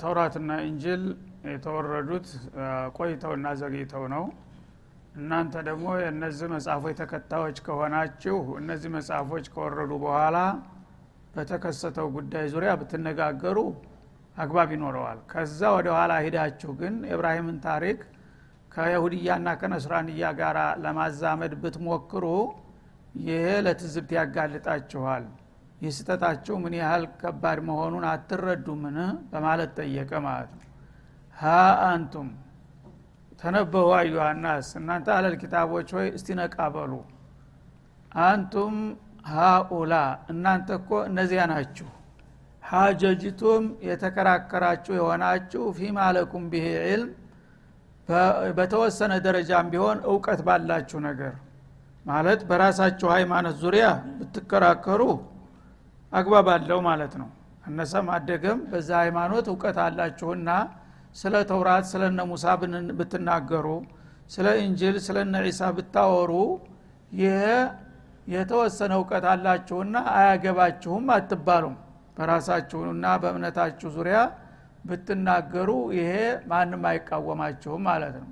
ተውራትና ኢንጅል የተወረዱት ቆይተውና ዘግይተው ነው። እናንተ ደግሞ የእነዚህ መጽሐፎች ተከታዮች ከሆናችሁ እነዚህ መጽሐፎች ከወረዱ በኋላ በተከሰተው ጉዳይ ዙሪያ ብትነጋገሩ አግባብ ይኖረዋል። ከዛ ወደ ኋላ ሂዳችሁ ግን የእብራሂምን ታሪክ ከይሁድያና ከነስራንያ ጋር ለማዛመድ ብትሞክሩ ይሄ ለትዝብት ያጋልጣችኋል ስተታችሁ ምን ያህል ከባድ መሆኑን አትረዱምን? በማለት ጠየቀ ማለት ነው። ሀ አንቱም ተነበሁ አዩሃናስ እናንተ አለል ኪታቦች ሆይ እስቲ ነቃ በሉ። አንቱም ሃኡላ እናንተ እኮ እነዚያ ናችሁ። ሀጀጅቱም የተከራከራችሁ የሆናችሁ ፊማ ብሄ ዕልም በተወሰነ ደረጃም ቢሆን እውቀት ባላችሁ ነገር። ማለት በራሳችሁ ሃይማኖት ዙሪያ ብትከራከሩ አግባብ አለው ማለት ነው። እነሰም አደገም በዛ ሃይማኖት እውቀት አላችሁና ስለ ተውራት ስለ እነ ሙሳ ብትናገሩ ስለ እንጅል ስለ እነ ዒሳ ብታወሩ ይህ የተወሰነ እውቀት አላችሁና አያገባችሁም አትባሉም። በራሳችሁና በእምነታችሁ ዙሪያ ብትናገሩ ይሄ ማንም አይቃወማችሁም ማለት ነው።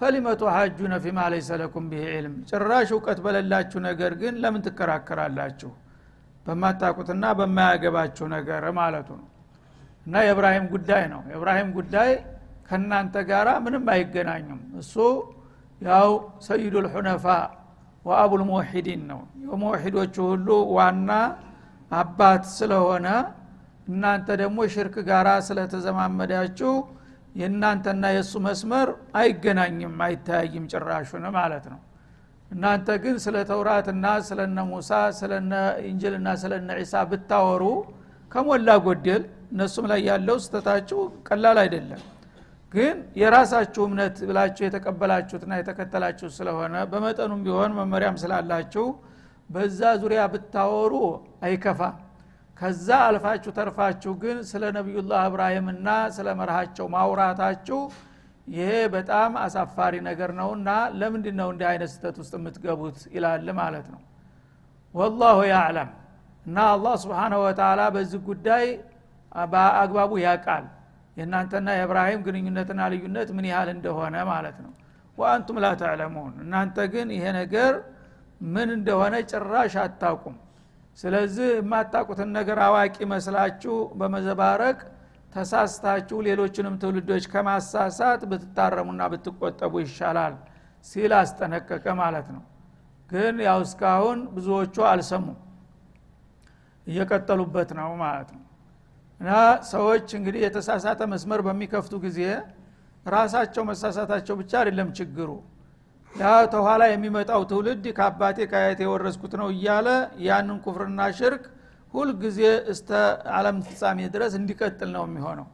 ፈሊመቱ ሀጁነ ፊማ ለይሰ ለኩም ብሄ ዕልም ጭራሽ እውቀት በሌላችሁ ነገር ግን ለምን ትከራከራላችሁ በማታቁትና በማያገባችሁ ነገር ማለቱ ነው። እና የእብራሂም ጉዳይ ነው። የእብራሂም ጉዳይ ከእናንተ ጋር ምንም አይገናኙም እሱ ያው ሰይዱ ልሑነፋ ወአቡል ሙወሒዲን ነው። የሙወሒዶቹ ሁሉ ዋና አባት ስለሆነ እናንተ ደግሞ ሽርክ ጋራ ስለተዘማመዳችሁ የእናንተና የእሱ መስመር አይገናኝም አይተያይም ጭራሹን ማለት ነው እናንተ ግን ስለ ተውራትና ስለነ ሙሳ ስለነ ኢንጅልና ስለነ ዒሳ ብታወሩ ከሞላ ጎደል እነሱም ላይ ያለው ስተታችሁ ቀላል አይደለም። ግን የራሳችሁ እምነት ብላችሁ የተቀበላችሁትና የተከተላችሁ ስለሆነ በመጠኑም ቢሆን መመሪያም ስላላችሁ በዛ ዙሪያ ብታወሩ አይከፋም። ከዛ አልፋችሁ ተርፋችሁ ግን ስለ ነቢዩላህ እብራሂምና ስለ መርሃቸው ማውራታችሁ ይሄ በጣም አሳፋሪ ነገር ነውና ለምንድ ነው እንዲህ አይነት ስተት ውስጥ የምትገቡት? ይላል ማለት ነው። ወላሁ ያዕለም እና አላህ ስብሓናሁ ወተላ በዚህ ጉዳይ በአግባቡ ያቃል የእናንተና የእብራሂም ግንኙነትና ልዩነት ምን ያህል እንደሆነ ማለት ነው። ወአንቱም ላ ተዕለሙን እናንተ ግን ይሄ ነገር ምን እንደሆነ ጭራሽ አታቁም ስለዚህ የማታቁትን ነገር አዋቂ መስላችሁ በመዘባረቅ ተሳስታችሁ ሌሎችንም ትውልዶች ከማሳሳት ብትታረሙና ብትቆጠቡ ይሻላል ሲል አስጠነቀቀ ማለት ነው። ግን ያው እስካሁን ብዙዎቹ አልሰሙም። እየቀጠሉበት ነው ማለት ነው። እና ሰዎች እንግዲህ የተሳሳተ መስመር በሚከፍቱ ጊዜ ራሳቸው መሳሳታቸው ብቻ አይደለም ችግሩ። ያ ተኋላ የሚመጣው ትውልድ ከአባቴ ከአያቴ የወረስኩት ነው እያለ ያንን ኩፍርና ሽርክ ሁልጊዜ እስተ አለም ፍጻሜ ድረስ እንዲቀጥል ነው የሚሆነው።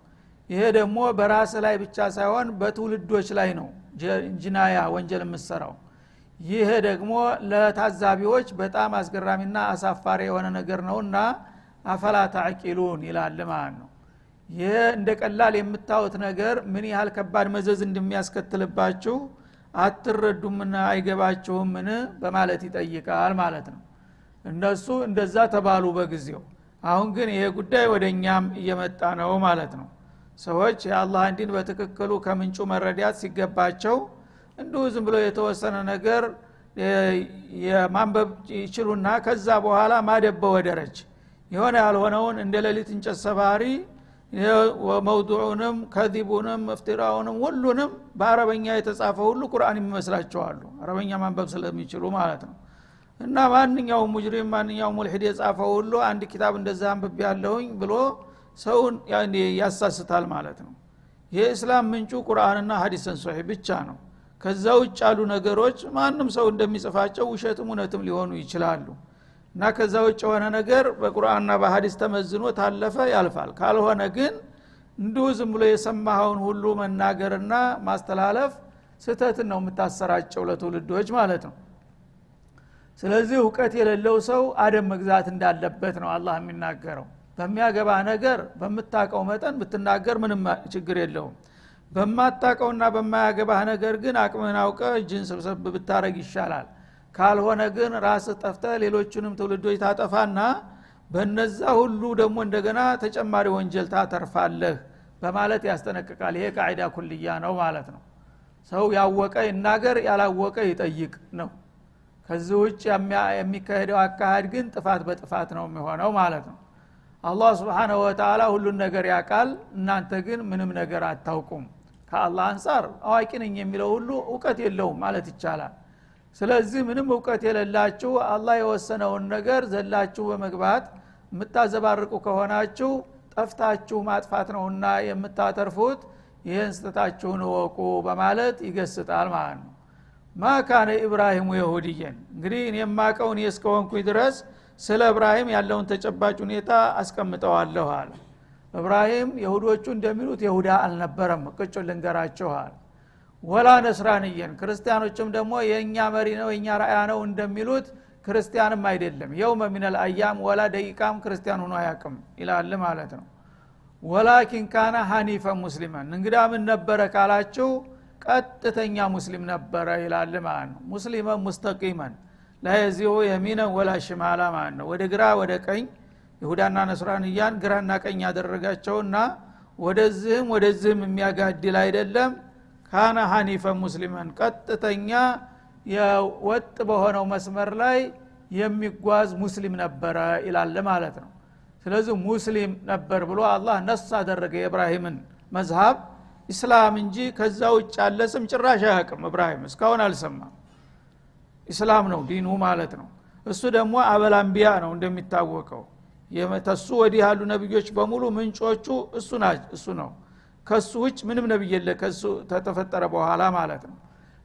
ይሄ ደግሞ በራስ ላይ ብቻ ሳይሆን በትውልዶች ላይ ነው ጅናያ ወንጀል የምሰራው ይሄ ደግሞ ለታዛቢዎች በጣም አስገራሚና አሳፋሪ የሆነ ነገር ነውና አፈላ ታዕቂሉን ይላል ማለት ነው። ይህ እንደ ቀላል የምታዩት ነገር ምን ያህል ከባድ መዘዝ እንደሚያስከትልባችሁ አትረዱምና አይገባችሁምን በማለት ይጠይቃል ማለት ነው እነሱ እንደዛ ተባሉ በጊዜው። አሁን ግን ይሄ ጉዳይ ወደ እኛም እየመጣ ነው ማለት ነው። ሰዎች የአላህ እንዲን በትክክሉ ከምንጩ መረዳት ሲገባቸው እንዲሁ ዝም ብሎ የተወሰነ ነገር የማንበብ ይችሉና ከዛ በኋላ ማደበ ወደረች የሆነ ያልሆነውን እንደ ሌሊት እንጨት ሰባሪ መውዱዑንም ከዚቡንም እፍትራውንም ሁሉንም በአረበኛ የተጻፈ ሁሉ ቁርአን የሚመስላቸዋሉ አረበኛ ማንበብ ስለሚችሉ ማለት ነው እና ማንኛውም ሙጅሪም ማንኛውም ሙልሂድ የጻፈው ሁሉ አንድ ኪታብ እንደዛ አንብብ ያለሁኝ ብሎ ሰውን ያሳስታል ማለት ነው። የእስላም ምንጩ ቁርአንና ሀዲሰን ሶሒ ብቻ ነው። ከዛ ውጭ ያሉ ነገሮች ማንም ሰው እንደሚጽፋቸው ውሸትም እውነትም ሊሆኑ ይችላሉ። እና ከዛ ውጭ የሆነ ነገር በቁርአንና በሀዲስ ተመዝኖ ታለፈ ያልፋል። ካልሆነ ግን እንዲሁ ዝም ብሎ የሰማኸውን ሁሉ መናገርና ማስተላለፍ ስህተትን ነው የምታሰራጨው ለትውልዶች ማለት ነው ስለዚህ እውቀት የሌለው ሰው አደም መግዛት እንዳለበት ነው አላህ የሚናገረው። በሚያገባ ነገር በምታቀው መጠን ብትናገር ምንም ችግር የለውም። በማታቀውና በማያገባህ ነገር ግን አቅምህን አውቀ እጅን ሰብሰብ ብታረግ ይሻላል። ካልሆነ ግን ራስ ጠፍተ ሌሎቹንም ትውልዶች ታጠፋና በነዛ ሁሉ ደግሞ እንደገና ተጨማሪ ወንጀል ታተርፋለህ በማለት ያስጠነቅቃል። ይሄ ቃይዳ ኩልያ ነው ማለት ነው። ሰው ያወቀ ይናገር ያላወቀ ይጠይቅ ነው ከዚህ ውጭ የሚካሄደው አካሄድ ግን ጥፋት በጥፋት ነው የሚሆነው ማለት ነው። አላህ ስብሓንሁ ወተላ ሁሉን ነገር ያቃል እናንተ ግን ምንም ነገር አታውቁም። ከአላህ አንጻር አዋቂ ነኝ የሚለው ሁሉ እውቀት የለውም ማለት ይቻላል። ስለዚህ ምንም እውቀት የሌላችሁ አላህ የወሰነውን ነገር ዘላችሁ በመግባት የምታዘባርቁ ከሆናችሁ ጠፍታችሁ ማጥፋት ነውና የምታተርፉት ይህን ስተታችሁን እወቁ በማለት ይገስጣል ማለት ነው ማ ካነ ኢብራሂሙ የሁድየን? እንግዲህ እኔ የማቀው እኔ ድረስ ስለ እብራሂም ያለውን ተጨባጭ ሁኔታ አስቀምጠዋለሁ አለ። እብራሂም የሁዶቹ እንደሚሉት የሁዳ አልነበረም። ቅጩ ልንገራችኋል ወላ ነስራንየን ክርስቲያኖችም ደግሞ የእኛ መሪ ነው የእኛ ራእያ ነው እንደሚሉት ክርስቲያንም አይደለም። የውመ ሚነል አያም ወላ ደቂቃም ክርስቲያን ሆኖ አያቅም ይላል ማለት ነው። ወላኪን ካነ ሀኒፈ ሙስሊመን እንግዳ ምን ነበረ ካላችሁ ቀጥተኛ ሙስሊም ነበረ ይላል ማለት ነው ሙስሊመን ሙስተቂመን። ላየዚሁ የሚነን ወላ ሽማላ ማለት ነው? ወደ ግራ ወደ ቀኝ ይሁዳና ነስራንያን ግራና ቀኝ ያደረጋቸውና ወደዚህም ወደዚህም የሚያጋድል አይደለም። ካነ ሀኒፈ ሙስሊመን። ቀጥተኛ የወጥ በሆነው መስመር ላይ የሚጓዝ ሙስሊም ነበረ ይላል ማለት ነው። ስለዚህ ሙስሊም ነበር ብሎ አላህ ነስ አደረገ የእብራሂምን መዝሀብ ኢስላም እንጂ ከዛ ውጭ ያለ ስም ጭራሽ አያቅም እብራሂም እስካሁን አልሰማም። ኢስላም ነው ዲኑ ማለት ነው። እሱ ደግሞ አበላምቢያ ነው እንደሚታወቀው። ተሱ ወዲህ ያሉ ነቢዮች በሙሉ ምንጮቹ እሱ እሱ ነው። ከሱ ውጭ ምንም ነቢይ የለ። ከሱ ተተፈጠረ በኋላ ማለት ነው።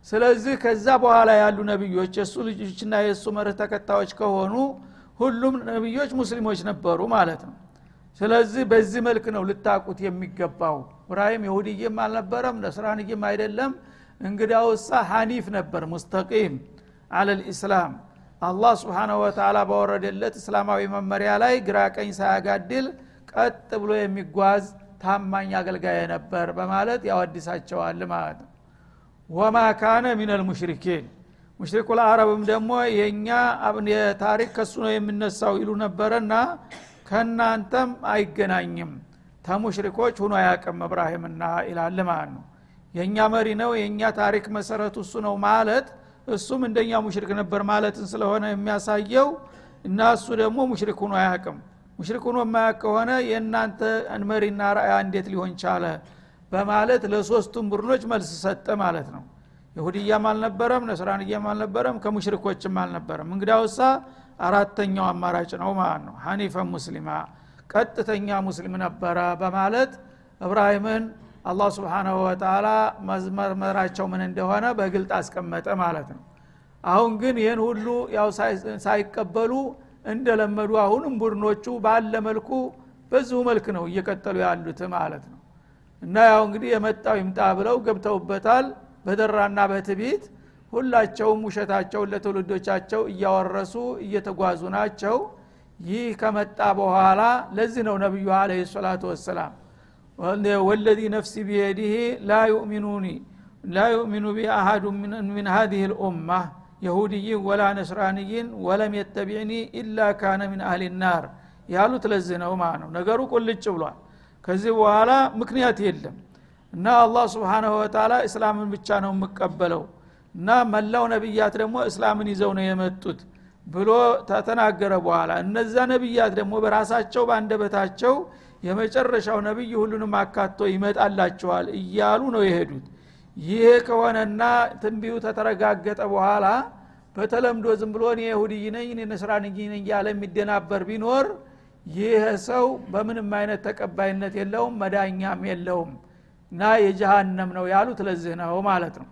ስለዚህ ከዛ በኋላ ያሉ ነቢዮች የእሱ ልጆችና የእሱ መርህ ተከታዮች ከሆኑ ሁሉም ነቢዮች ሙስሊሞች ነበሩ ማለት ነው ስለዚህ በዚህ መልክ ነው ልታቁት የሚገባው። እብራሂም የሁድዬም አልነበረም ነስራንዬም አይደለም። እንግዳውሳ ሐኒፍ ነበር ሙስተቂም አለልኢስላም አላህ ስብሓናሁ ወተላ ባወረደለት እስላማዊ መመሪያ ላይ ግራ ቀኝ ሳያጋድል ቀጥ ብሎ የሚጓዝ ታማኝ አገልጋይ ነበር በማለት ያወድሳቸዋል ማለት ነው። ወማ ካነ ሚነል ሙሽሪኪን። ሙሽሪኩ ልአረብም ደግሞ የእኛ የታሪክ ከሱ ነው የምነሳው ይሉ ነበረና ከእናንተም አይገናኝም። ተሙሽሪኮች ሁኖ አያቅም እብራሂምና ይላል ማለት ነው። የእኛ መሪ ነው የእኛ ታሪክ መሰረቱ እሱ ነው ማለት እሱም እንደኛ ሙሽሪክ ነበር ማለትን ስለሆነ የሚያሳየው እና እሱ ደግሞ ሙሽሪክ ሁኖ አያቅም ሙሽሪክ ሁኖ የማያቅ ከሆነ የእናንተ መሪና ራእያ እንዴት ሊሆን ቻለ? በማለት ለሶስቱም ቡድኖች መልስ ሰጠ ማለት ነው። ይሁድያም አልነበረም ነስራንያም አልነበረም ከሙሽሪኮችም አልነበረም። እንግዳውሳ አራተኛው አማራጭ ነው ማለት ነው። ሐኒፈ ሙስሊማ ቀጥተኛ ሙስሊም ነበረ በማለት እብራሂምን አላህ ስብሓናሁ ወተላ መዝመራቸው ምን እንደሆነ በግልጥ አስቀመጠ ማለት ነው። አሁን ግን ይህን ሁሉ ያው ሳይቀበሉ እንደለመዱ አሁንም ቡድኖቹ ባለ መልኩ በዚሁ መልክ ነው እየቀጠሉ ያሉት ማለት ነው። እና ያው እንግዲህ የመጣው ይምጣ ብለው ገብተውበታል በደራና በትቢት ሁላቸውም ውሸታቸውን ለትውልዶቻቸው እያወረሱ እየተጓዙ ናቸው። ይህ ከመጣ በኋላ ለዚህ ነው ነቢዩ عليه الصلاة والسلام والذي نفسي بيده لا يؤمنني لا يؤمن بي أحد من هذه الأمة يهودي ولا نصراني ولم يتبعني إلا كان من أهل النار ያሉት ለዚህ ነው ማለት ነው። ነገሩ ቁልጭ ብሏል። ከዚህ በኋላ ምክንያት የለም እና አላህ سبحانه وتعالى እስላምን ብቻ ነው የምቀበለው እና መላው ነቢያት ደግሞ እስላምን ይዘው ነው የመጡት ብሎ ተተናገረ በኋላ። እነዛ ነቢያት ደግሞ በራሳቸው በአንደበታቸው የመጨረሻው ነቢይ ሁሉንም አካቶ ይመጣላቸዋል እያሉ ነው የሄዱት። ይሄ ከሆነና ትንቢዩ ተተረጋገጠ በኋላ በተለምዶ ዝም ብሎ እኔ የሁድይ ነኝ እኔ ነስራንይ ነኝ እያለ የሚደናበር ቢኖር ይህ ሰው በምንም አይነት ተቀባይነት የለውም መዳኛም የለውም እና የጀሃነም ነው ያሉት። ለዚህ ነው ማለት ነው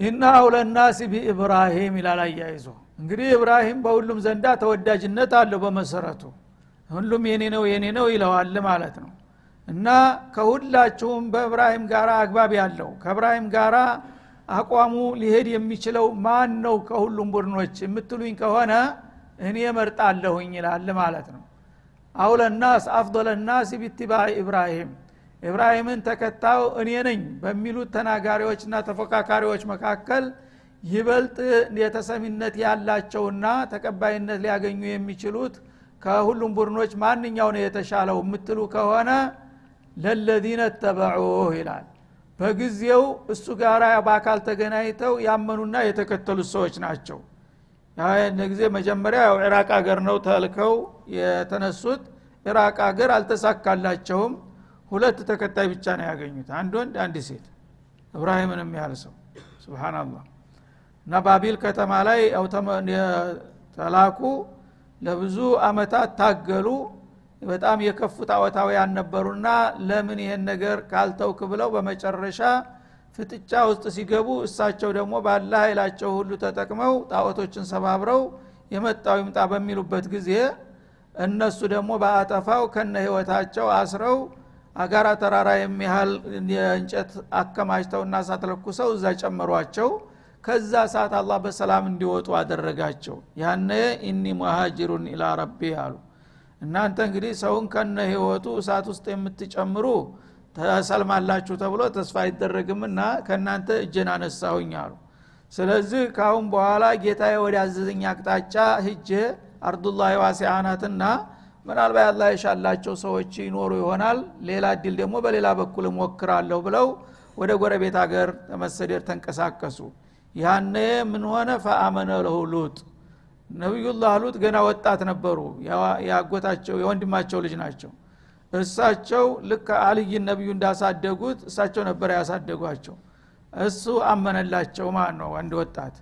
ኢና አውለናሲ ቢኢብራሂም ይላል አያይዞ። እንግዲህ ኢብራሂም በሁሉም ዘንዳ ተወዳጅነት አለው በመሰረቱ። ሁሉም የኔ ነው የኔ ነው ይለዋል ማለት ነው። እና ከሁላችሁም በእብራሂም ጋር አግባብ ያለው ከእብራሂም ጋር አቋሙ ሊሄድ የሚችለው ማን ነው ከሁሉም ቡድኖች? የምትሉኝ ከሆነ እኔ መርጣለሁኝ ይላል ማለት ነው። አውለናስ አፍضለናስ ቢትባዕ ኢብራሂም ኢብራሂምን ተከታው እኔ ነኝ በሚሉት ተናጋሪዎችና ተፎካካሪዎች መካከል ይበልጥ የተሰሚነት ያላቸውና ተቀባይነት ሊያገኙ የሚችሉት ከሁሉም ቡድኖች ማንኛው ነው የተሻለው የምትሉ ከሆነ ለለዚነ ተበዑህ ይላል። በጊዜው እሱ ጋር በአካል ተገናኝተው ያመኑና የተከተሉት ሰዎች ናቸው። ጊዜ መጀመሪያ ያው ኢራቅ ሀገር ነው ተልከው የተነሱት። ኢራቅ ሀገር አልተሳካላቸውም ሁለት ተከታይ ብቻ ነው ያገኙት። አንድ ወንድ አንድ ሴት። እብራሂምንም ያህል ሰው። ስብናላህ እና ባቢል ከተማ ላይ ተላኩ ለብዙ አመታት ታገሉ። በጣም የከፉ ጣዖታውያን ነበሩና ለምን ይሄን ነገር ካልተውክ ብለው በመጨረሻ ፍጥጫ ውስጥ ሲገቡ እሳቸው ደግሞ ባለ ኃይላቸው ሁሉ ተጠቅመው ጣዖቶችን ሰባብረው የመጣው ይምጣ በሚሉበት ጊዜ እነሱ ደግሞ በአጠፋው ከነ ህይወታቸው አስረው አጋራ ተራራ የሚያህል የእንጨት አከማችተውና ሳትለኩሰው እዛ ጨመሯቸው። ከዛ ሰዓት አላህ በሰላም እንዲወጡ አደረጋቸው። ያነ ኢኒ ሙሃጅሩን ኢላ ረቢ አሉ። እናንተ እንግዲህ ሰውን ከነ ህይወቱ እሳት ውስጥ የምትጨምሩ ተሰልማላችሁ ተብሎ ተስፋ አይደረግምና ከእናንተ እጀን አነሳሁኝ አሉ። ስለዚህ ካሁን በኋላ ጌታ ወደ አዘዘኝ አቅጣጫ ህጄ አርዱላህ ዋሲአናትና ምናልባት ያላ የሻላቸው ሰዎች ይኖሩ ይሆናል። ሌላ እድል ደግሞ በሌላ በኩል ሞክራለሁ ብለው ወደ ጎረቤት ሀገር ተመሰደር ተንቀሳቀሱ። ያነ ምን ሆነ? ፈአመነ ለሁ ሉጥ። ነቢዩላህ ሉጥ ገና ወጣት ነበሩ። ያጎታቸው የወንድማቸው ልጅ ናቸው። እሳቸው ልክ አልይን ነቢዩ እንዳሳደጉት እሳቸው ነበር ያሳደጓቸው። እሱ አመነላቸው ማለት ነው አንድ ወጣት።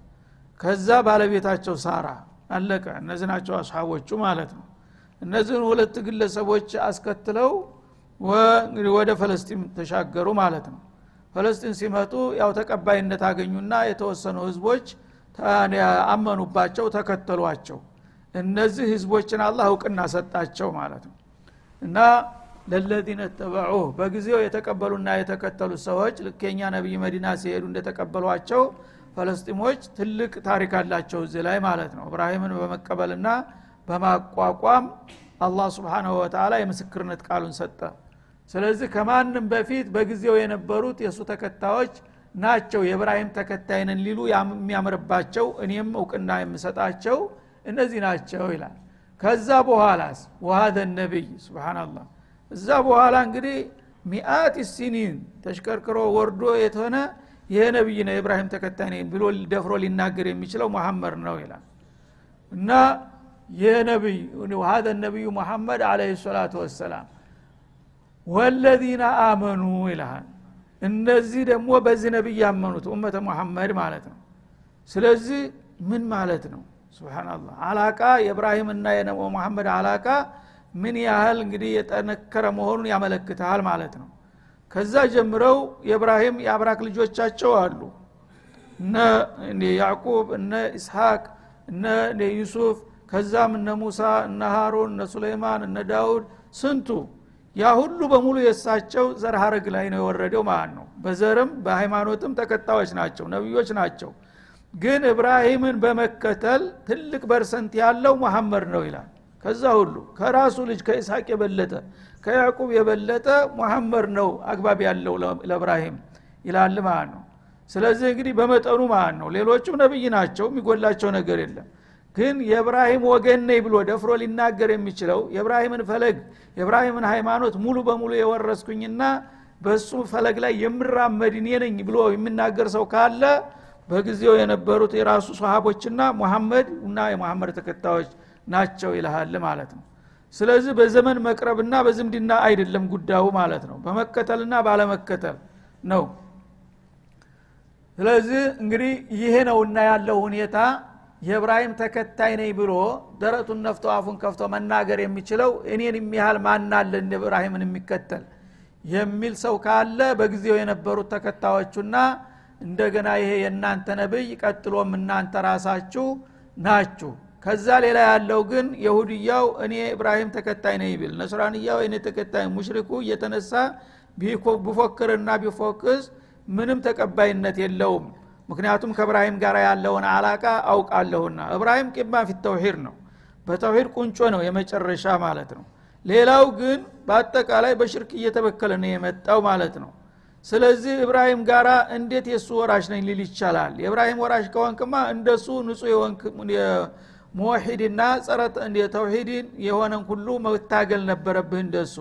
ከዛ ባለቤታቸው ሳራ አለቀ። እነዚህ ናቸው አስሓቦቹ ማለት ነው እነዚህን ሁለት ግለሰቦች አስከትለው ወደ ፈለስጢን ተሻገሩ ማለት ነው። ፈለስጢን ሲመጡ ያው ተቀባይነት አገኙና የተወሰኑ ህዝቦች አመኑባቸው ተከተሏቸው። እነዚህ ህዝቦችን አላህ እውቅና ሰጣቸው ማለት ነው። እና ለለዚነ ተበዑ በጊዜው የተቀበሉና የተከተሉ ሰዎች ልኬኛ ነቢይ መዲና ሲሄዱ እንደተቀበሏቸው ፈለስጢሞች ትልቅ ታሪክ አላቸው እዚህ ላይ ማለት ነው። እብራሂምን በመቀበልና በማቋቋም አላህ ስብሓናሁ ወተላ የምስክርነት ቃሉን ሰጠ። ስለዚህ ከማንም በፊት በጊዜው የነበሩት የእሱ ተከታዮች ናቸው የእብራሂም ተከታይንን ሊሉ የሚያምርባቸው እኔም እውቅና የምሰጣቸው እነዚህ ናቸው ይላል። ከዛ በኋላስ ወሀደ ነቢይ ስብናላህ እዛ በኋላ እንግዲህ ሚአት ሲኒን ተሽከርክሮ ወርዶ የተሆነ ይሄ ነቢይ ነው የእብራሂም ተከታይ ብሎ ደፍሮ ሊናገር የሚችለው መሐመድ ነው ይላል። እና ይህ ነቢይ ሀደ ነቢዩ መሐመድ አለህ ሰላቱ ወሰላም ወለዚነ አመኑ ይልሃል እነዚህ ደግሞ በዚህ ነቢይ ያመኑት ኡመተ ሙሐመድ ማለት ነው ስለዚህ ምን ማለት ነው ስብናላህ አላቃ የእብራሂምና የሙሐመድ አላቃ ምን ያህል እንግዲህ የጠነከረ መሆኑን ያመለክታል ማለት ነው ከዛ ጀምረው የእብራሂም የአብራክ ልጆቻቸው አሉ። እነ ያዕቁብ እነ ኢስሐቅ እነ ዩሱፍ ከዛም እነ ሙሳ እነ ሃሩን እነ ሱለይማን እነ ዳውድ ስንቱ? ያ ሁሉ በሙሉ የእሳቸው ዘር ሀረግ ላይ ነው የወረደው ማለት ነው። በዘርም በሃይማኖትም ተከታዮች ናቸው ነቢዮች ናቸው። ግን እብራሂምን በመከተል ትልቅ በርሰንት ያለው መሐመድ ነው ይላል። ከዛ ሁሉ ከራሱ ልጅ ከኢስሐቅ የበለጠ ከያዕቁብ የበለጠ መሐመድ ነው አግባብ ያለው ለእብራሂም ይላል ማለት ነው። ስለዚህ እንግዲህ በመጠኑ ማለት ነው። ሌሎቹም ነብይ ናቸው የሚጎላቸው ነገር የለም ግን የእብራሂም ወገን ነኝ ብሎ ደፍሮ ሊናገር የሚችለው የእብራሂምን ፈለግ የእብራሂምን ሃይማኖት ሙሉ በሙሉ የወረስኩኝና በሱ ፈለግ ላይ የምራመድ እኔ ነኝ ብሎ የሚናገር ሰው ካለ በጊዜው የነበሩት የራሱ ሰሃቦችና ሙሐመድ እና የሙሐመድ ተከታዮች ናቸው ይልሃል ማለት ነው። ስለዚህ በዘመን መቅረብና በዝምድና አይደለም ጉዳዩ ማለት ነው። በመከተልና ባለመከተል ነው። ስለዚህ እንግዲህ ይሄ ነውና ያለው ሁኔታ የእብራሂም ተከታይ ነኝ ብሎ ደረቱን ነፍቶ አፉን ከፍቶ መናገር የሚችለው እኔን የሚያህል ማናለ እንደ እብራሂምን የሚከተል የሚል ሰው ካለ በጊዜው የነበሩት ተከታዮቹና እንደገና ይሄ የእናንተ ነብይ ቀጥሎም እናንተ ራሳችሁ ናችሁ። ከዛ ሌላ ያለው ግን የሁድያው እኔ እብራሂም ተከታይ ነኝ ቢል ነስራንያው እኔ ተከታይ ሙሽሪኩ እየተነሳ ቢፎክርና ቢፎክስ ምንም ተቀባይነት የለውም ምክንያቱም ከእብራሂም ጋር ያለውን አላቃ አውቃለሁና። እብራሂም ቂማ ፊት ተውሂድ ነው። በተውሂድ ቁንጮ ነው የመጨረሻ ማለት ነው። ሌላው ግን በአጠቃላይ በሽርክ እየተበከለ ነው የመጣው ማለት ነው። ስለዚህ እብራሂም ጋራ እንዴት የእሱ ወራሽ ነኝ ሊል ይቻላል? የእብራሂም ወራሽ ከሆንክማ እንደሱ ንጹህ የሆንክ ሙወሒድና ጸረ ተውሂድን የሆነን ሁሉ መታገል ነበረብህ እንደሱ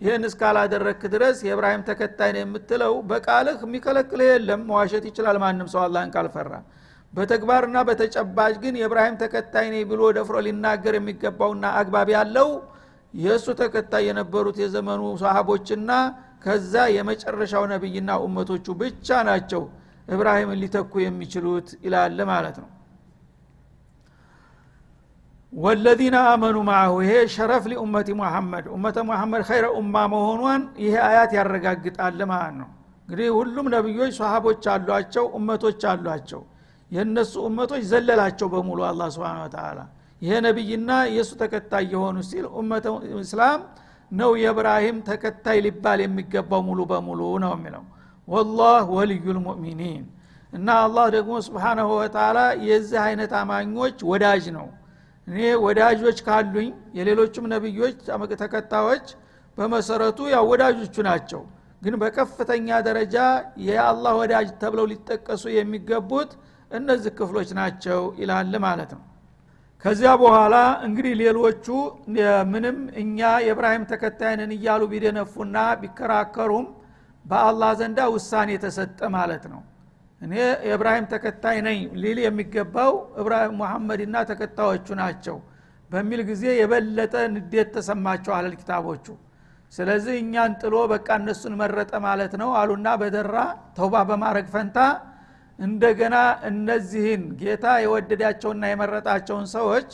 ይህን እስካላደረክ ድረስ የእብራሂም ተከታይ ነው የምትለው በቃልህ የሚከለክልህ የለም መዋሸት ይችላል። ማንም ሰው አላህን ካልፈራ። በተግባርና በተጨባጭ ግን የእብራሂም ተከታይ ነኝ ብሎ ደፍሮ ሊናገር የሚገባውና አግባብ ያለው የእሱ ተከታይ የነበሩት የዘመኑ ሰሃቦችና ከዛ የመጨረሻው ነቢይና ኡመቶቹ ብቻ ናቸው እብራሂምን ሊተኩ የሚችሉት ይላል ማለት ነው ወለዚነ አመኑ ማአሁ ይሄ ሸረፍ ሊኡመቲ ሙሐመድ ኡመተ ሙሐመድ ኸይረ ኡማ መሆኗን ይሄ አያት ያረጋግጣል ማለት ነው። እንግዲህ ሁሉም ነቢዮች ሰሃቦች አሏቸው ኡመቶች አሏቸው። የእነሱ ኡመቶች ዘለላቸው በሙሉ አላ ስብን ተላ ይሄ ነቢይና የእሱ ተከታይ የሆኑ ሲል ኡመተ እስላም ነው የእብራሂም ተከታይ ሊባል የሚገባው ሙሉ በሙሉ ነው የሚለው። ወላህ ወልዩ ልሙእሚኒን እና አላህ ደግሞ ስብሓናሁ ወተላ የዚህ አይነት አማኞች ወዳጅ ነው እኔ ወዳጆች ካሉኝ የሌሎቹም ነቢዮች ተከታዮች በመሰረቱ ያው ወዳጆቹ ናቸው። ግን በከፍተኛ ደረጃ የአላህ ወዳጅ ተብለው ሊጠቀሱ የሚገቡት እነዚህ ክፍሎች ናቸው ይላል ማለት ነው። ከዚያ በኋላ እንግዲህ ሌሎቹ ምንም እኛ የእብራሂም ተከታይንን እያሉ ቢደነፉና ቢከራከሩም በአላህ ዘንዳ ውሳኔ የተሰጠ ማለት ነው እኔ የእብራሂም ተከታይ ነኝ ሊል የሚገባው እብራሂም ሙሐመድና ተከታዮቹ ናቸው በሚል ጊዜ የበለጠ ንዴት ተሰማቸው አለል ኪታቦቹ። ስለዚህ እኛን ጥሎ በቃ እነሱን መረጠ ማለት ነው አሉና በደራ ተውባ በማድረግ ፈንታ እንደገና እነዚህን ጌታ የወደዳቸውና የመረጣቸውን ሰዎች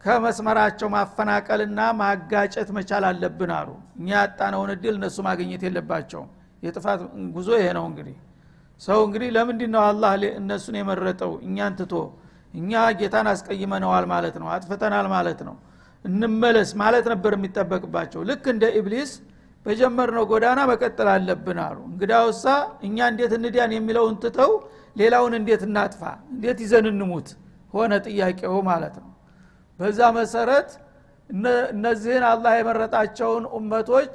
ከመስመራቸው ማፈናቀልና ማጋጨት መቻል አለብን አሉ። እኛ ያጣነውን እድል እነሱ ማግኘት የለባቸውም። የጥፋት ጉዞ ይሄ ነው እንግዲህ ሰው እንግዲህ ለምንድ ነው አላህ እነሱን የመረጠው? እኛን ትቶ እኛ ጌታን አስቀይመነዋል ማለት ነው አጥፍተናል ማለት ነው። እንመለስ ማለት ነበር የሚጠበቅባቸው። ልክ እንደ ኢብሊስ በጀመርነው ጎዳና መቀጠል አለብን አሉ። እንግዳውሳ እኛ እንዴት እንዲያን የሚለውን ትተው ሌላውን እንዴት እናጥፋ? እንዴት ይዘን እንሙት? ሆነ ጥያቄው ማለት ነው። በዛ መሰረት እነዚህን አላህ የመረጣቸውን ኡመቶች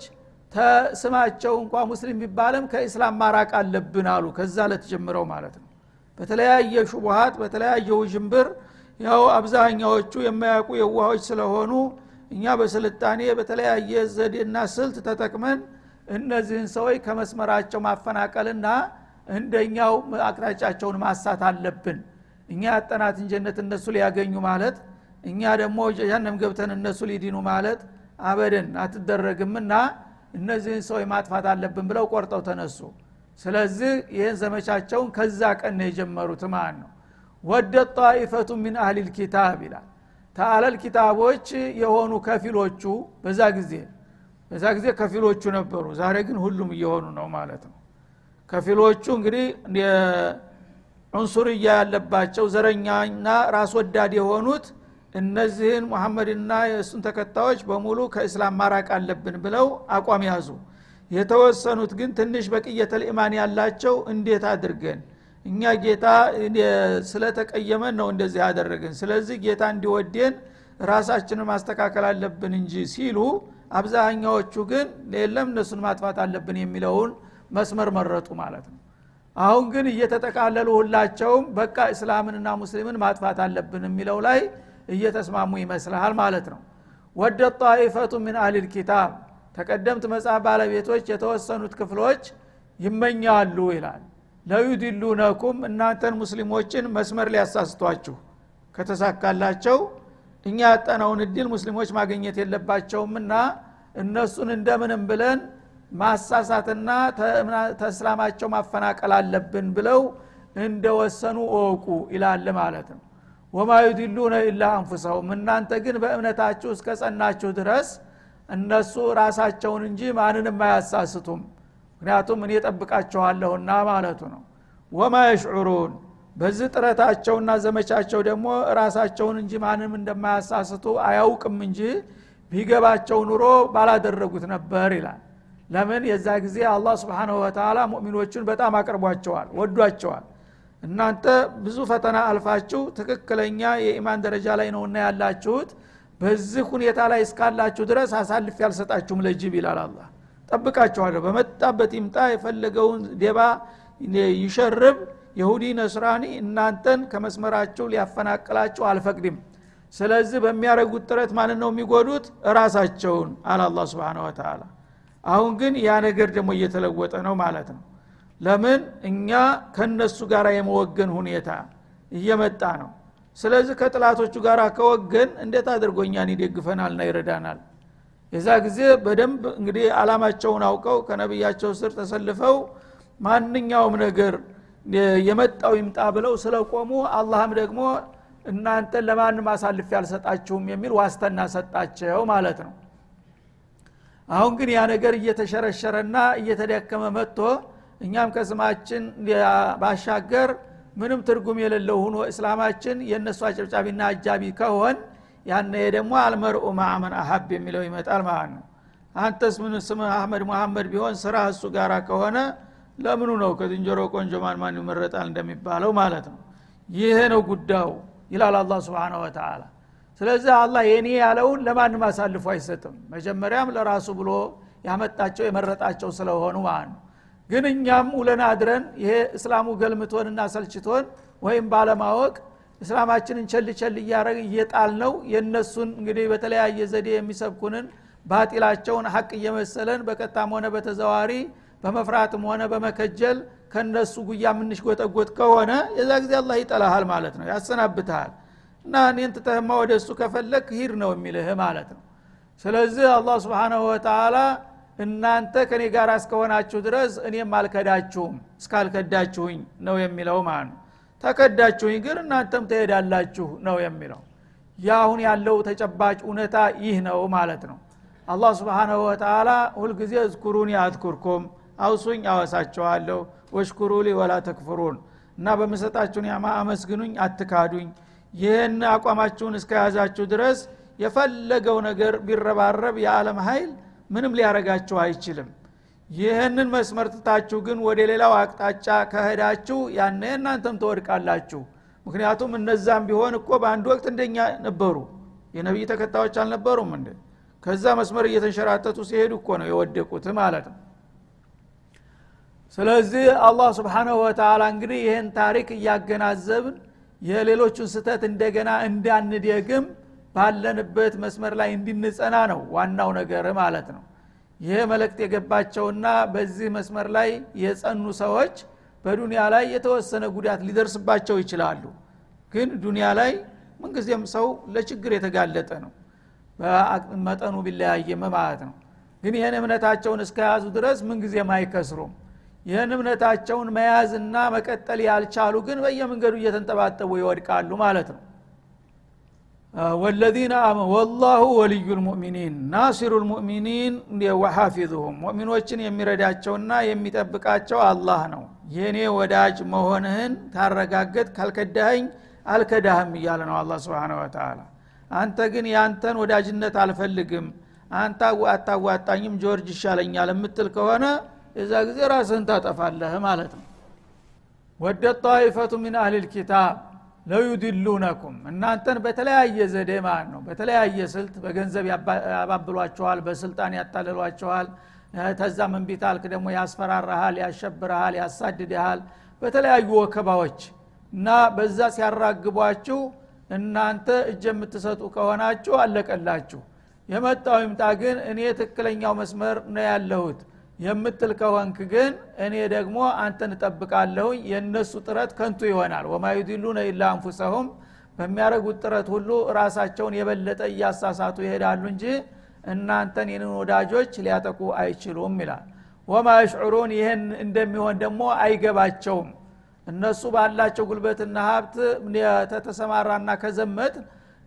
ተስማቸው እንኳ ሙስሊም ቢባልም ከኢስላም ማራቅ አለብን አሉ። ከዛ ለተጀምረው ማለት ነው። በተለያየ ሹቡሃት በተለያየ ውዥንብር ያው አብዛኛዎቹ የማያውቁ የዋሆች ስለሆኑ እኛ በስልጣኔ በተለያየ ዘዴና ስልት ተጠቅመን እነዚህን ሰዎች ከመስመራቸው ማፈናቀልና እንደኛው አቅጣጫቸውን ማሳት አለብን። እኛ ያጠናትን ጀነት እነሱ ሊያገኙ ማለት እኛ ደግሞ ጀሃነም ገብተን እነሱ ሊዲኑ ማለት አበደን አትደረግምና እነዚህን ሰዎች ማጥፋት አለብን ብለው ቆርጠው ተነሱ። ስለዚህ ይህን ዘመቻቸውን ከዛ ቀን ነው የጀመሩት ማለት ነው። ወደ ጣኢፈቱ ሚን አህሊል ኪታብ ይላል። ተአለል ኪታቦች የሆኑ ከፊሎቹ በዛ ጊዜ በዛ ጊዜ ከፊሎቹ ነበሩ። ዛሬ ግን ሁሉም እየሆኑ ነው ማለት ነው። ከፊሎቹ እንግዲህ ዑንሱርያ ያለባቸው ዘረኛና ራስ ወዳድ የሆኑት እነዚህን ሙሐመድና የእሱን ተከታዮች በሙሉ ከእስላም ማራቅ አለብን ብለው አቋም ያዙ። የተወሰኑት ግን ትንሽ በቅየተል ኢማን ያላቸው እንዴት አድርገን? እኛ ጌታ ስለተቀየመን ነው እንደዚህ ያደረግን። ስለዚህ ጌታ እንዲወደን ራሳችንን ማስተካከል አለብን እንጂ ሲሉ አብዛኛዎቹ ግን የለም እነሱን ማጥፋት አለብን የሚለውን መስመር መረጡ ማለት ነው። አሁን ግን እየተጠቃለሉ ሁላቸውም በቃ እስላምንና ሙስሊምን ማጥፋት አለብን የሚለው ላይ እየተስማሙ ይመስልሃል ማለት ነው። ወደ ጣኢፈቱ ምን አህሊል ኪታብ ተቀደምት መጽሐፍ ባለቤቶች የተወሰኑት ክፍሎች ይመኛሉ ይላል። ለዩድሉነኩም እናንተን ሙስሊሞችን መስመር ሊያሳስቷችሁ ከተሳካላቸው እኛ ያጠናውን እድል ሙስሊሞች ማግኘት የለባቸውምና እነሱን እንደምንም ብለን ማሳሳትና ተእስላማቸው ማፈናቀል አለብን ብለው እንደወሰኑ እወቁ ይላል ማለት ነው ወማ ዩድሉነ ኢላ አንፉሰሁም። እናንተ ግን በእምነታችሁ እስከ ጸናችሁ ድረስ እነሱ ራሳቸውን እንጂ ማንንም አያሳስቱም። ምክንያቱም እኔ ጠብቃቸዋለሁና ማለቱ ነው። ወማ የሽዑሩን በዚህ ጥረታቸውና ዘመቻቸው ደግሞ ራሳቸውን እንጂ ማንም እንደማያሳስቱ አያውቅም እንጂ ቢገባቸው ኑሮ ባላደረጉት ነበር ይላል። ለምን? የዛ ጊዜ አላህ ስብንሁ ወተላ ሙእሚኖቹን በጣም አቅርቧቸዋል ወዷቸዋል እናንተ ብዙ ፈተና አልፋችሁ ትክክለኛ የኢማን ደረጃ ላይ ነውና ያላችሁት። በዚህ ሁኔታ ላይ እስካላችሁ ድረስ አሳልፍ ያልሰጣችሁም ለጅብ ይላል አላ ጠብቃቸዋለሁ በመጣበት ይምጣ። የፈለገውን ዴባ ይሸርብ። የሁዲ ነስራኒ እናንተን ከመስመራቸው ሊያፈናቅላቸው አልፈቅድም። ስለዚህ በሚያደረጉት ጥረት ማንን ነው የሚጎዱት? እራሳቸውን አለ አላ ስብን ወተላ አሁን ግን ያ ነገር ደግሞ እየተለወጠ ነው ማለት ነው ለምን? እኛ ከነሱ ጋር የመወገን ሁኔታ እየመጣ ነው። ስለዚህ ከጥላቶቹ ጋር ከወገን እንዴት አድርጎ እኛን ይደግፈናልና ይረዳናል? የዛ ጊዜ በደንብ እንግዲህ አላማቸውን አውቀው ከነቢያቸው ስር ተሰልፈው ማንኛውም ነገር የመጣው ይምጣ ብለው ስለቆሙ አላህም ደግሞ እናንተን ለማንም አሳልፍ ያልሰጣችሁም የሚል ዋስተና ሰጣቸው ማለት ነው። አሁን ግን ያ ነገር እየተሸረሸረና እየተደከመ መጥቶ እኛም ከስማችን ባሻገር ምንም ትርጉም የሌለው ሁኖ እስላማችን የእነሱ አጨብጫቢና አጃቢ ከሆን ያነ ደግሞ አልመርኡ ማዕመን አሀብ የሚለው ይመጣል ማለት ነው። አንተስ ምን ስምህ አህመድ መሐመድ ቢሆን ስራ እሱ ጋር ከሆነ ለምኑ ነው ከዝንጀሮ ቆንጆ ማን ማን ይመረጣል እንደሚባለው ማለት ነው። ይሄ ነው ጉዳዩ ይላል አላ ስብን ወተላ ስለዚህ አላህ የኔ ያለውን ለማንም አሳልፎ አይሰጥም። መጀመሪያም ለራሱ ብሎ ያመጣቸው የመረጣቸው ስለሆኑ ማለት ነው ግን እኛም ውለን አድረን ይሄ እስላሙ ገልምቶንና ሰልችቶን ወይም ባለማወቅ እስላማችንን ቸል ቸል እያረግ እየጣል ነው የእነሱን እንግዲህ በተለያየ ዘዴ የሚሰብኩንን ባጢላቸውን ሀቅ እየመሰለን በቀጣም ሆነ በተዘዋሪ በመፍራትም ሆነ በመከጀል ከነሱ ጉያ የምንሽጎጠጎጥ ከሆነ የዛ ጊዜ አላህ ይጠላሃል ማለት ነው ያሰናብትሃል። እና እኔን ትተህማ ወደ እሱ ከፈለግ ሂድ ነው የሚልህ ማለት ነው። ስለዚህ አላህ ስብሓናሁ ወተላ እናንተ ከኔ ጋር እስከሆናችሁ ድረስ እኔም አልከዳችሁም። እስካልከዳችሁኝ ነው የሚለው ማለት ነው ተከዳችሁኝ ግን እናንተም ትሄዳላችሁ ነው የሚለው። ያሁን ያለው ተጨባጭ እውነታ ይህ ነው ማለት ነው። አላህ ስብሓናሁ ወተላ ሁልጊዜ እዝኩሩን አዝኩርኩም አውሱኝ አወሳቸዋለሁ ወሽኩሩ ሊ ወላ ተክፍሩን እና በምሰጣችሁ ኒዕማ አመስግኑኝ አትካዱኝ። ይህን አቋማችሁን እስከያዛችሁ ድረስ የፈለገው ነገር ቢረባረብ የዓለም ኃይል ምንም ሊያረጋችሁ አይችልም። ይህንን መስመር ትታችሁ ግን ወደ ሌላው አቅጣጫ ከሄዳችሁ ያነ እናንተም ትወድቃላችሁ። ምክንያቱም እነዛም ቢሆን እኮ በአንድ ወቅት እንደኛ ነበሩ። የነቢይ ተከታዮች አልነበሩም እንደ ከዛ መስመር እየተንሸራተቱ ሲሄዱ እኮ ነው የወደቁት ማለት ነው። ስለዚህ አላህ ስብሓናሁ ወተላ እንግዲህ ይህን ታሪክ እያገናዘብን የሌሎቹን ስተት እንደገና እንዳንደግም ባለንበት መስመር ላይ እንድንጸና ነው ዋናው ነገር ማለት ነው። ይሄ መልእክት የገባቸውና በዚህ መስመር ላይ የጸኑ ሰዎች በዱንያ ላይ የተወሰነ ጉዳት ሊደርስባቸው ይችላሉ። ግን ዱንያ ላይ ምንጊዜም ሰው ለችግር የተጋለጠ ነው። መጠኑ ቢለያየም ማለት ነው። ግን ይህን እምነታቸውን እስከያዙ ድረስ ምንጊዜም አይከስሩም። ይህን እምነታቸውን መያዝና መቀጠል ያልቻሉ ግን በየመንገዱ እየተንጠባጠቡ ይወድቃሉ ማለት ነው ወለዚነ አመ ወላሁ ወልዩ ልሙእሚኒን ናሲሩ ልሙእሚኒን ወሓፊዙሁም ሙእሚኖችን የሚረዳቸውና የሚጠብቃቸው አላህ ነው። የእኔ ወዳጅ መሆንህን ታረጋገጥ ካልከዳኸኝ አልከዳህም እያለ ነው አላ ስብን ወተላ አንተ ግን ያንተን ወዳጅነት አልፈልግም አንተ አታዋጣኝም ጆርጅ ይሻለኛል የምትል ከሆነ የዛ ጊዜ ራስህን ታጠፋለህ ማለት ነው። ወደ ጣይፈቱ ሚን አህል ልኪታብ ለዩድሉነኩም እናንተን በተለያየ ዘዴ ማለት ነው። በተለያየ ስልት በገንዘብ ያባብሏቸዋል በስልጣን ያታልሏቸዋል ተዛ መንቢታልክ ደግሞ ያስፈራራሃል ያሸብረሃል ያሳድድሃል። በተለያዩ ወከባዎች እና በዛ ሲያራግቧችሁ እናንተ እጅ የምትሰጡ ከሆናችሁ አለቀላችሁ። የመጣው ይምጣ ግን እኔ ትክክለኛው መስመር ነው ያለሁት የምትል ከሆንክ ግን እኔ ደግሞ አንተን እጠብቃለሁኝ የእነሱ ጥረት ከንቱ ይሆናል። ወማ ዩዲሉነ ኢላ አንፉሰሁም። በሚያደረጉት ጥረት ሁሉ ራሳቸውን የበለጠ እያሳሳቱ ይሄዳሉ እንጂ እናንተን የንን ወዳጆች ሊያጠቁ አይችሉም ይላል። ወማ የሽዑሩን ይህን እንደሚሆን ደግሞ አይገባቸውም። እነሱ ባላቸው ጉልበትና ሀብት ተተሰማራና ከዘመት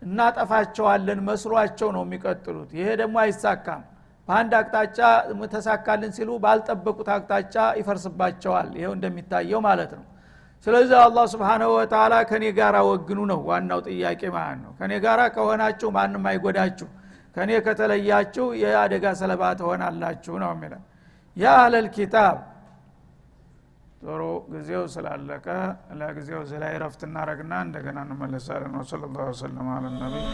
እናጠፋቸዋለን መስሏቸው ነው የሚቀጥሉት። ይሄ ደግሞ አይሳካም በአንድ አቅጣጫ ተሳካልን ሲሉ ባልጠበቁት አቅጣጫ ይፈርስባቸዋል። ይሄው እንደሚታየው ማለት ነው። ስለዚህ አላህ ስብሓናሁ ወተላ ከኔ ጋር ወግኑ ነው ዋናው ጥያቄ ማለት ነው። ከኔ ጋር ከሆናችሁ ማንም አይጎዳችሁ ከኔ ከተለያችሁ የአደጋ ሰለባ ትሆናላችሁ ነው የሚለው። ያ አህለል ኪታብ ጥሩ ጊዜው ስላለቀ ለጊዜው እዚህ ላይ ረፍት እናረግና እንደገና እንመለሳለን። ወሰለ ላሁ ወሰለም አለ ነቢይ